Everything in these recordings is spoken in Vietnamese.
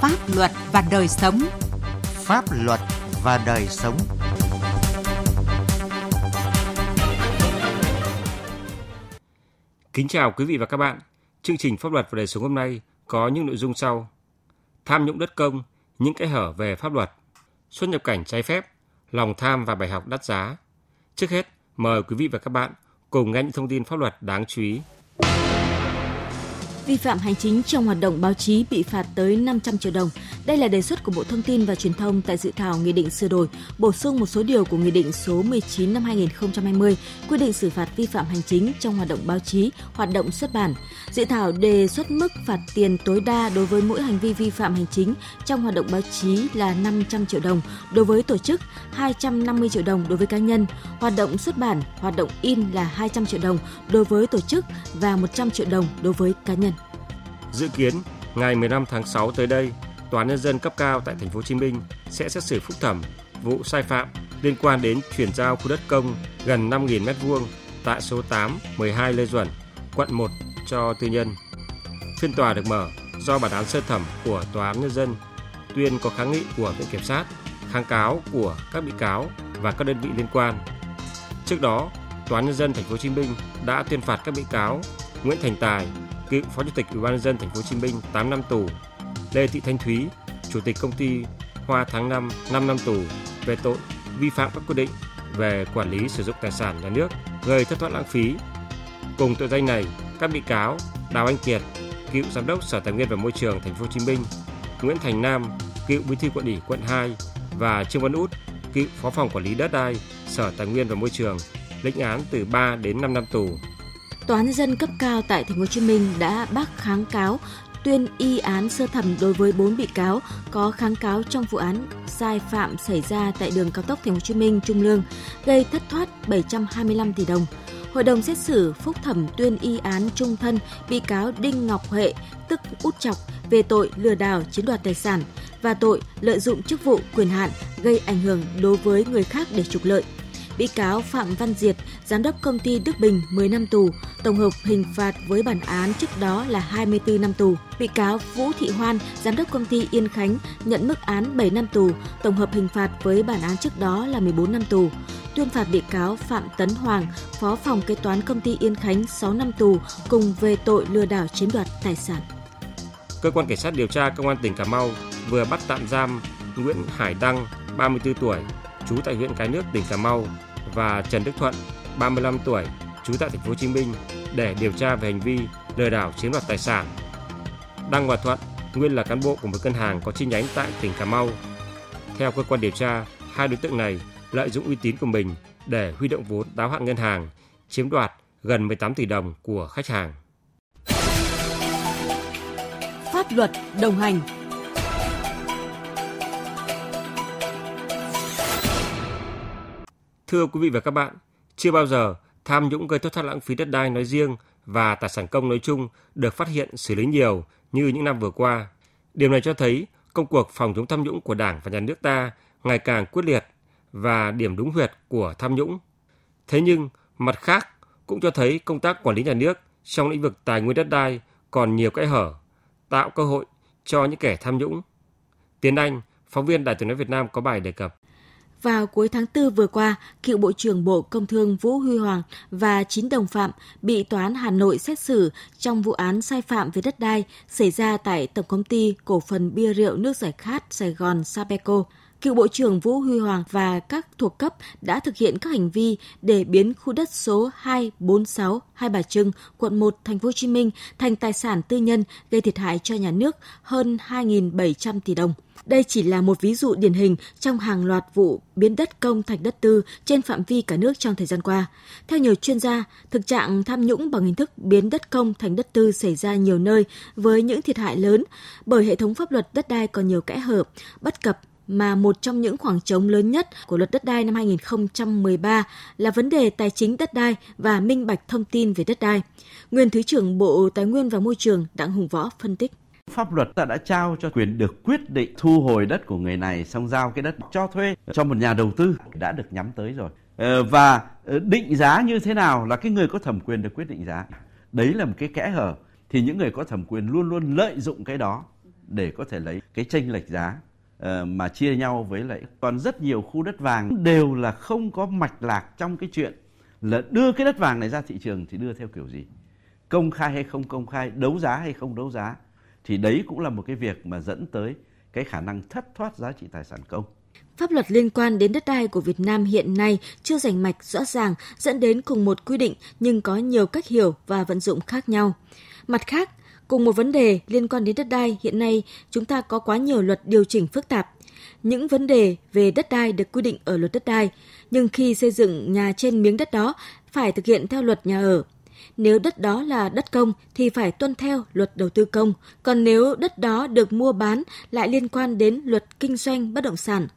Pháp luật và đời sống. Pháp luật và đời sống. Kính chào quý vị và các bạn. Chương trình Pháp luật và đời sống hôm nay có những nội dung sau. Tham nhũng đất công, những cái hở về pháp luật, xuất nhập cảnh trái phép, lòng tham và bài học đắt giá. Trước hết, mời quý vị và các bạn cùng nghe những thông tin pháp luật đáng chú ý vi phạm hành chính trong hoạt động báo chí bị phạt tới 500 triệu đồng. Đây là đề xuất của Bộ Thông tin và Truyền thông tại dự thảo Nghị định sửa đổi, bổ sung một số điều của Nghị định số 19 năm 2020 quy định xử phạt vi phạm hành chính trong hoạt động báo chí, hoạt động xuất bản. Dự thảo đề xuất mức phạt tiền tối đa đối với mỗi hành vi vi phạm hành chính trong hoạt động báo chí là 500 triệu đồng đối với tổ chức, 250 triệu đồng đối với cá nhân, hoạt động xuất bản, hoạt động in là 200 triệu đồng đối với tổ chức và 100 triệu đồng đối với cá nhân. Dự kiến ngày 15 tháng 6 tới đây, Tòa nhân dân cấp cao tại thành phố Hồ Chí Minh sẽ xét xử phúc thẩm vụ sai phạm liên quan đến chuyển giao khu đất công gần 5.000 m2 tại số 8, 12 Lê Duẩn, quận 1 cho tư nhân. Phiên tòa được mở do bản án sơ thẩm của Tòa án Nhân dân tuyên có kháng nghị của Viện Kiểm sát, kháng cáo của các bị cáo và các đơn vị liên quan. Trước đó, Tòa án Nhân dân Thành phố Hồ Chí Minh đã tuyên phạt các bị cáo Nguyễn Thành Tài, cựu Phó Chủ tịch Ủy ban nhân dân thành phố Hồ Chí Minh 8 năm tù, Lê Thị Thanh Thúy, Chủ tịch công ty Hoa tháng 5 5 năm tù về tội vi phạm các quy định về quản lý sử dụng tài sản nhà nước gây thất thoát lãng phí. Cùng tội danh này, các bị cáo Đào Anh Kiệt, cựu giám đốc Sở Tài nguyên và Môi trường thành phố Hồ Chí Minh, Nguyễn Thành Nam, cựu bí thư quận ủy quận 2 và Trương Văn Út, cựu phó phòng quản lý đất đai Sở Tài nguyên và Môi trường, lĩnh án từ 3 đến 5 năm tù. Tòa án nhân dân cấp cao tại Thành phố Hồ Chí Minh đã bác kháng cáo tuyên y án sơ thẩm đối với 4 bị cáo có kháng cáo trong vụ án sai phạm xảy ra tại đường cao tốc Thành phố Hồ Chí Minh Trung Lương gây thất thoát 725 tỷ đồng. Hội đồng xét xử phúc thẩm tuyên y án trung thân bị cáo Đinh Ngọc Huệ, tức Út Chọc, về tội lừa đảo chiếm đoạt tài sản và tội lợi dụng chức vụ quyền hạn gây ảnh hưởng đối với người khác để trục lợi bị cáo Phạm Văn Diệt, giám đốc công ty Đức Bình 10 năm tù, tổng hợp hình phạt với bản án trước đó là 24 năm tù. Bị cáo Vũ Thị Hoan, giám đốc công ty Yên Khánh, nhận mức án 7 năm tù, tổng hợp hình phạt với bản án trước đó là 14 năm tù. Tuyên phạt bị cáo Phạm Tấn Hoàng, phó phòng kế toán công ty Yên Khánh 6 năm tù cùng về tội lừa đảo chiếm đoạt tài sản. Cơ quan cảnh sát điều tra công an tỉnh Cà Mau vừa bắt tạm giam Nguyễn Hải Đăng, 34 tuổi, trú tại huyện Cái Nước, tỉnh Cà Mau và Trần Đức Thuận, 35 tuổi, trú tại thành phố Hồ Chí Minh để điều tra về hành vi lừa đảo chiếm đoạt tài sản. Đăng và Thuận nguyên là cán bộ của một ngân hàng có chi nhánh tại tỉnh Cà Mau. Theo cơ quan điều tra, hai đối tượng này lợi dụng uy tín của mình để huy động vốn đáo hạn ngân hàng, chiếm đoạt gần 18 tỷ đồng của khách hàng. Pháp luật đồng hành Thưa quý vị và các bạn, chưa bao giờ tham nhũng gây thất thoát lãng phí đất đai nói riêng và tài sản công nói chung được phát hiện xử lý nhiều như những năm vừa qua. Điều này cho thấy công cuộc phòng chống tham nhũng của Đảng và Nhà nước ta ngày càng quyết liệt và điểm đúng huyệt của tham nhũng. Thế nhưng, mặt khác cũng cho thấy công tác quản lý nhà nước trong lĩnh vực tài nguyên đất đai còn nhiều kẽ hở, tạo cơ hội cho những kẻ tham nhũng. Tiến Anh, phóng viên Đài tiếng nói Việt Nam có bài đề cập. Vào cuối tháng 4 vừa qua, cựu Bộ trưởng Bộ Công Thương Vũ Huy Hoàng và 9 đồng phạm bị Tòa án Hà Nội xét xử trong vụ án sai phạm về đất đai xảy ra tại Tổng Công ty Cổ phần Bia Rượu Nước Giải Khát Sài Gòn Sapeco. Cựu Bộ trưởng Vũ Huy Hoàng và các thuộc cấp đã thực hiện các hành vi để biến khu đất số 246 Hai Bà Trưng, quận 1, thành phố Hồ Chí Minh thành tài sản tư nhân gây thiệt hại cho nhà nước hơn 2.700 tỷ đồng. Đây chỉ là một ví dụ điển hình trong hàng loạt vụ biến đất công thành đất tư trên phạm vi cả nước trong thời gian qua. Theo nhiều chuyên gia, thực trạng tham nhũng bằng hình thức biến đất công thành đất tư xảy ra nhiều nơi với những thiệt hại lớn bởi hệ thống pháp luật đất đai còn nhiều kẽ hở, bất cập mà một trong những khoảng trống lớn nhất của luật đất đai năm 2013 là vấn đề tài chính đất đai và minh bạch thông tin về đất đai. Nguyên Thứ trưởng Bộ Tài nguyên và Môi trường Đặng Hùng Võ phân tích. Pháp luật ta đã trao cho quyền được quyết định thu hồi đất của người này xong giao cái đất cho thuê cho một nhà đầu tư đã được nhắm tới rồi. Ờ, và ờ, định giá như thế nào là cái người có thẩm quyền được quyết định giá. Đấy là một cái kẽ hở. Thì những người có thẩm quyền luôn luôn lợi dụng cái đó để có thể lấy cái tranh lệch giá. Ờ, mà chia nhau với lại còn rất nhiều khu đất vàng đều là không có mạch lạc trong cái chuyện là đưa cái đất vàng này ra thị trường thì đưa theo kiểu gì? Công khai hay không công khai đấu giá hay không đấu giá? Thì đấy cũng là một cái việc mà dẫn tới cái khả năng thất thoát giá trị tài sản công. Pháp luật liên quan đến đất đai của Việt Nam hiện nay chưa rành mạch rõ ràng dẫn đến cùng một quy định nhưng có nhiều cách hiểu và vận dụng khác nhau. Mặt khác, cùng một vấn đề liên quan đến đất đai hiện nay chúng ta có quá nhiều luật điều chỉnh phức tạp. Những vấn đề về đất đai được quy định ở luật đất đai, nhưng khi xây dựng nhà trên miếng đất đó phải thực hiện theo luật nhà ở. Nếu đất đó là đất công thì phải tuân theo luật đầu tư công, còn nếu đất đó được mua bán lại liên quan đến luật kinh doanh bất động sản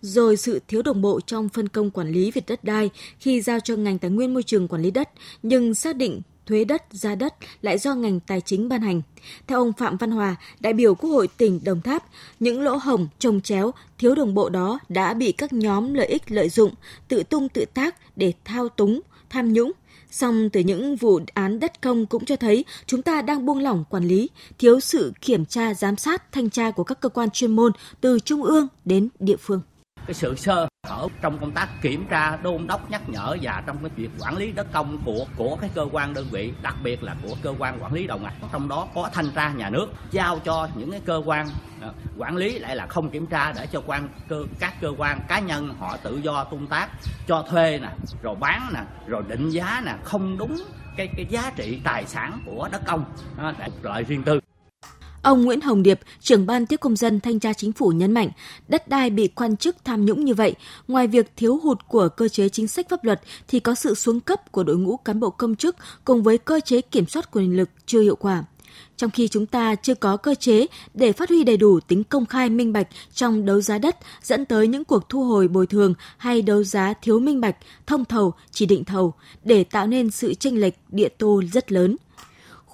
rồi sự thiếu đồng bộ trong phân công quản lý việc đất đai khi giao cho ngành tài nguyên môi trường quản lý đất, nhưng xác định thuế đất, giá đất lại do ngành tài chính ban hành. Theo ông Phạm Văn Hòa, đại biểu Quốc hội tỉnh Đồng Tháp, những lỗ hổng, trồng chéo, thiếu đồng bộ đó đã bị các nhóm lợi ích lợi dụng, tự tung tự tác để thao túng, tham nhũng, Song từ những vụ án đất công cũng cho thấy chúng ta đang buông lỏng quản lý, thiếu sự kiểm tra, giám sát, thanh tra của các cơ quan chuyên môn từ trung ương đến địa phương cái sự sơ hở trong công tác kiểm tra, đôn đốc, nhắc nhở và trong cái việc quản lý đất công của của cái cơ quan đơn vị, đặc biệt là của cơ quan quản lý đầu ngành. Trong đó có thanh tra nhà nước, giao cho những cái cơ quan ờ, quản lý lại là không kiểm tra để cho quan cơ, các cơ quan cá nhân họ tự do tung tác, cho thuê nè, rồi bán nè, rồi định giá nè, không đúng cái cái giá trị tài sản của đất công ờ, để lợi riêng tư. Ông Nguyễn Hồng Điệp, trưởng ban tiếp công dân thanh tra chính phủ nhấn mạnh, đất đai bị quan chức tham nhũng như vậy, ngoài việc thiếu hụt của cơ chế chính sách pháp luật thì có sự xuống cấp của đội ngũ cán bộ công chức cùng với cơ chế kiểm soát quyền lực chưa hiệu quả. Trong khi chúng ta chưa có cơ chế để phát huy đầy đủ tính công khai minh bạch trong đấu giá đất dẫn tới những cuộc thu hồi bồi thường hay đấu giá thiếu minh bạch, thông thầu, chỉ định thầu để tạo nên sự chênh lệch địa tô rất lớn –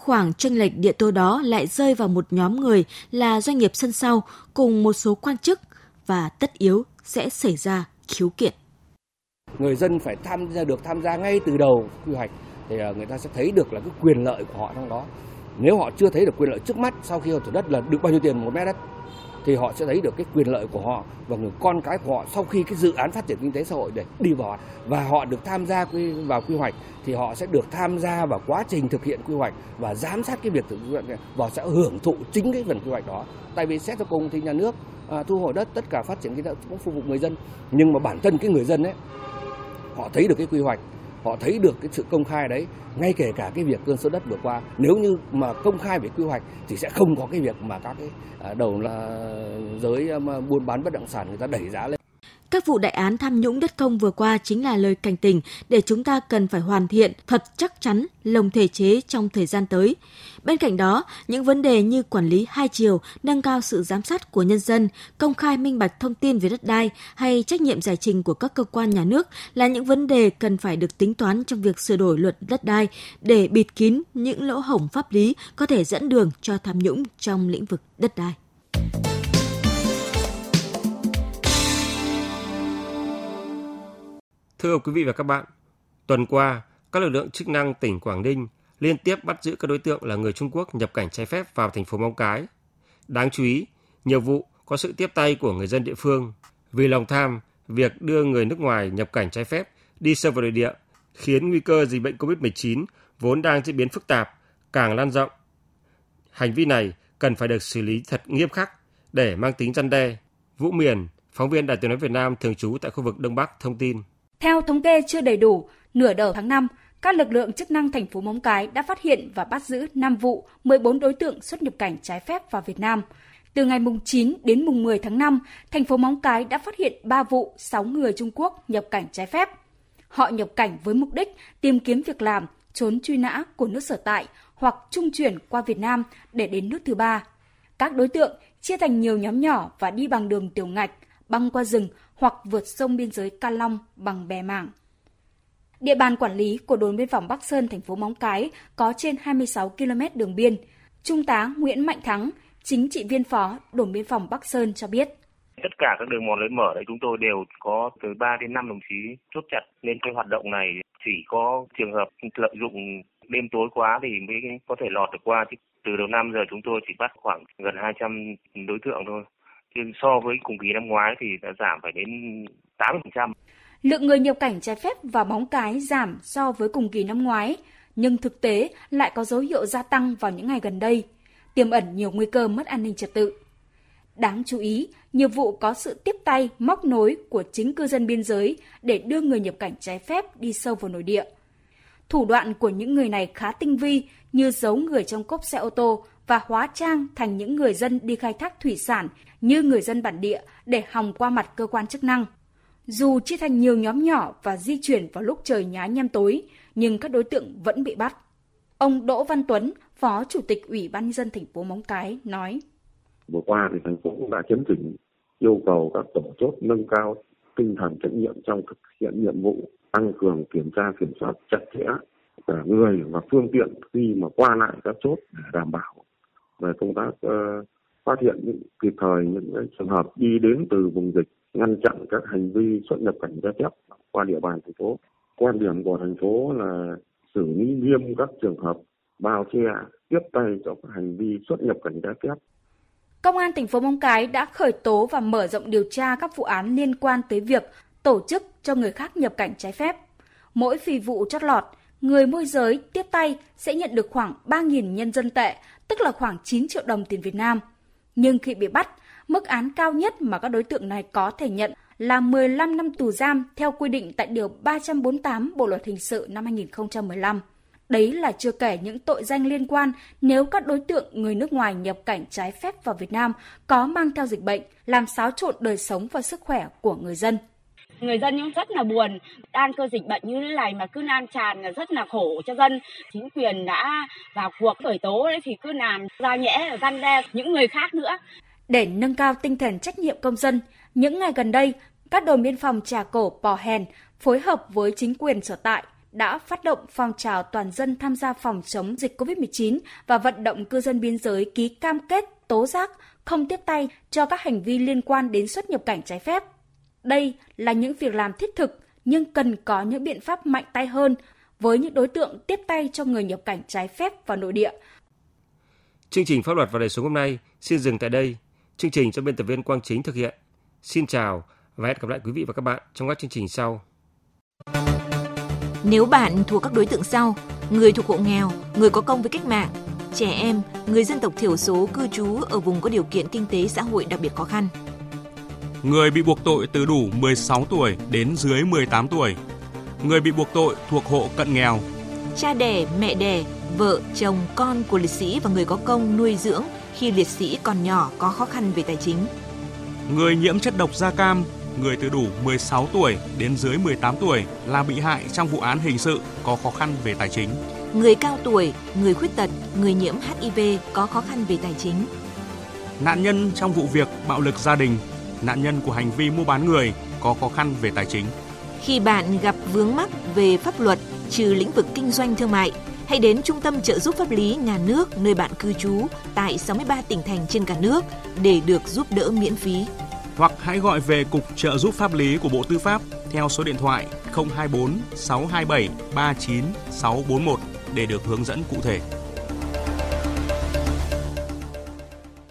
khoảng tranh lệch địa tô đó lại rơi vào một nhóm người là doanh nghiệp sân sau cùng một số quan chức và tất yếu sẽ xảy ra khiếu kiện. Người dân phải tham gia, được tham gia ngay từ đầu quy hoạch thì à, người ta sẽ thấy được là cái quyền lợi của họ trong đó. Nếu họ chưa thấy được quyền lợi trước mắt sau khi họ thửa đất là được bao nhiêu tiền một mét đất thì họ sẽ thấy được cái quyền lợi của họ và người con cái của họ sau khi cái dự án phát triển kinh tế xã hội để đi vào và họ được tham gia vào quy hoạch thì họ sẽ được tham gia vào quá trình thực hiện quy hoạch và giám sát cái việc thực hiện và sẽ hưởng thụ chính cái phần quy hoạch đó. Tại vì xét cho cùng thì nhà nước à, thu hồi đất tất cả phát triển kinh tế cũng phục vụ người dân nhưng mà bản thân cái người dân ấy họ thấy được cái quy hoạch họ thấy được cái sự công khai đấy, ngay kể cả cái việc cơn sốt đất vừa qua. Nếu như mà công khai về quy hoạch thì sẽ không có cái việc mà các cái à, đầu là à, giới à, buôn bán bất động sản người ta đẩy giá lên các vụ đại án tham nhũng đất công vừa qua chính là lời cảnh tỉnh để chúng ta cần phải hoàn thiện thật chắc chắn lồng thể chế trong thời gian tới. Bên cạnh đó, những vấn đề như quản lý hai chiều, nâng cao sự giám sát của nhân dân, công khai minh bạch thông tin về đất đai hay trách nhiệm giải trình của các cơ quan nhà nước là những vấn đề cần phải được tính toán trong việc sửa đổi luật đất đai để bịt kín những lỗ hổng pháp lý có thể dẫn đường cho tham nhũng trong lĩnh vực đất đai. Thưa quý vị và các bạn, tuần qua, các lực lượng chức năng tỉnh Quảng Ninh liên tiếp bắt giữ các đối tượng là người Trung Quốc nhập cảnh trái phép vào thành phố Móng Cái. Đáng chú ý, nhiều vụ có sự tiếp tay của người dân địa phương vì lòng tham việc đưa người nước ngoài nhập cảnh trái phép đi sâu vào nội địa khiến nguy cơ dịch bệnh COVID-19 vốn đang diễn biến phức tạp càng lan rộng. Hành vi này cần phải được xử lý thật nghiêm khắc để mang tính răn đe. Vũ Miền, phóng viên Đài Tiếng nói Việt Nam thường trú tại khu vực Đông Bắc thông tin. Theo thống kê chưa đầy đủ, nửa đầu tháng 5, các lực lượng chức năng thành phố Móng Cái đã phát hiện và bắt giữ 5 vụ 14 đối tượng xuất nhập cảnh trái phép vào Việt Nam. Từ ngày mùng 9 đến mùng 10 tháng 5, thành phố Móng Cái đã phát hiện 3 vụ 6 người Trung Quốc nhập cảnh trái phép. Họ nhập cảnh với mục đích tìm kiếm việc làm, trốn truy nã của nước sở tại hoặc trung chuyển qua Việt Nam để đến nước thứ ba. Các đối tượng chia thành nhiều nhóm nhỏ và đi bằng đường tiểu ngạch, băng qua rừng hoặc vượt sông biên giới Ca Long bằng bè mảng. Địa bàn quản lý của đồn biên phòng Bắc Sơn, thành phố Móng Cái có trên 26 km đường biên. Trung tá Nguyễn Mạnh Thắng, chính trị viên phó đồn biên phòng Bắc Sơn cho biết. Tất cả các đường mòn lối mở đấy chúng tôi đều có từ 3 đến 5 đồng chí chốt chặt nên cái hoạt động này chỉ có trường hợp lợi dụng đêm tối quá thì mới có thể lọt được qua chứ từ đầu năm giờ chúng tôi chỉ bắt khoảng gần 200 đối tượng thôi. Nhưng so với cùng kỳ năm ngoái thì đã giảm phải đến 80%. Lượng người nhập cảnh trái phép vào bóng cái giảm so với cùng kỳ năm ngoái, nhưng thực tế lại có dấu hiệu gia tăng vào những ngày gần đây, tiềm ẩn nhiều nguy cơ mất an ninh trật tự. Đáng chú ý, nhiều vụ có sự tiếp tay, móc nối của chính cư dân biên giới để đưa người nhập cảnh trái phép đi sâu vào nội địa. Thủ đoạn của những người này khá tinh vi như giấu người trong cốp xe ô tô và hóa trang thành những người dân đi khai thác thủy sản như người dân bản địa để hòng qua mặt cơ quan chức năng. Dù chia thành nhiều nhóm nhỏ và di chuyển vào lúc trời nhá nhem tối, nhưng các đối tượng vẫn bị bắt. Ông Đỗ Văn Tuấn, Phó Chủ tịch Ủy ban nhân dân thành phố Móng Cái nói: Vừa qua thì thành phố cũng đã chấn chỉnh yêu cầu các tổ chốt nâng cao tinh thần trách nhiệm trong thực hiện nhiệm vụ, tăng cường kiểm tra kiểm soát chặt chẽ cả người và phương tiện khi mà qua lại các chốt để đảm bảo về công tác uh, phát hiện những kịp thời những cái trường hợp đi đến từ vùng dịch ngăn chặn các hành vi xuất nhập cảnh trái phép qua địa bàn thành phố. Quan điểm của thành phố là xử lý nghiêm các trường hợp bao che tiếp tay cho các hành vi xuất nhập cảnh trái phép. Công an thành phố Móng Cái đã khởi tố và mở rộng điều tra các vụ án liên quan tới việc tổ chức cho người khác nhập cảnh trái phép. Mỗi phi vụ chót lọt, người môi giới tiếp tay sẽ nhận được khoảng 3.000 nhân dân tệ, tức là khoảng 9 triệu đồng tiền Việt Nam. Nhưng khi bị bắt, mức án cao nhất mà các đối tượng này có thể nhận là 15 năm tù giam theo quy định tại Điều 348 Bộ Luật Hình sự năm 2015. Đấy là chưa kể những tội danh liên quan nếu các đối tượng người nước ngoài nhập cảnh trái phép vào Việt Nam có mang theo dịch bệnh, làm xáo trộn đời sống và sức khỏe của người dân. Người dân cũng rất là buồn, đang cơ dịch bệnh như thế này mà cứ lan tràn là rất là khổ cho dân. Chính quyền đã vào cuộc khởi tố đấy thì cứ làm ra nhẽ răn đe những người khác nữa. Để nâng cao tinh thần trách nhiệm công dân, những ngày gần đây, các đồn biên phòng Trà Cổ, Pò Hèn phối hợp với chính quyền sở tại đã phát động phong trào toàn dân tham gia phòng chống dịch COVID-19 và vận động cư dân biên giới ký cam kết tố giác không tiếp tay cho các hành vi liên quan đến xuất nhập cảnh trái phép. Đây là những việc làm thiết thực nhưng cần có những biện pháp mạnh tay hơn với những đối tượng tiếp tay cho người nhập cảnh trái phép vào nội địa. Chương trình pháp luật và đời sống hôm nay xin dừng tại đây. Chương trình do biên tập viên Quang Chính thực hiện. Xin chào và hẹn gặp lại quý vị và các bạn trong các chương trình sau. Nếu bạn thuộc các đối tượng sau, người thuộc hộ nghèo, người có công với cách mạng, trẻ em, người dân tộc thiểu số cư trú ở vùng có điều kiện kinh tế xã hội đặc biệt khó khăn. Người bị buộc tội từ đủ 16 tuổi đến dưới 18 tuổi. Người bị buộc tội thuộc hộ cận nghèo. Cha đẻ, mẹ đẻ, vợ, chồng, con của liệt sĩ và người có công nuôi dưỡng khi liệt sĩ còn nhỏ có khó khăn về tài chính. Người nhiễm chất độc da cam, người từ đủ 16 tuổi đến dưới 18 tuổi là bị hại trong vụ án hình sự có khó khăn về tài chính. Người cao tuổi, người khuyết tật, người nhiễm HIV có khó khăn về tài chính. Nạn nhân trong vụ việc bạo lực gia đình, nạn nhân của hành vi mua bán người có khó khăn về tài chính. Khi bạn gặp vướng mắc về pháp luật trừ lĩnh vực kinh doanh thương mại, hãy đến Trung tâm trợ giúp pháp lý nhà nước nơi bạn cư trú tại 63 tỉnh thành trên cả nước để được giúp đỡ miễn phí. Hoặc hãy gọi về Cục Trợ giúp pháp lý của Bộ Tư pháp theo số điện thoại 024 627 39641 để được hướng dẫn cụ thể.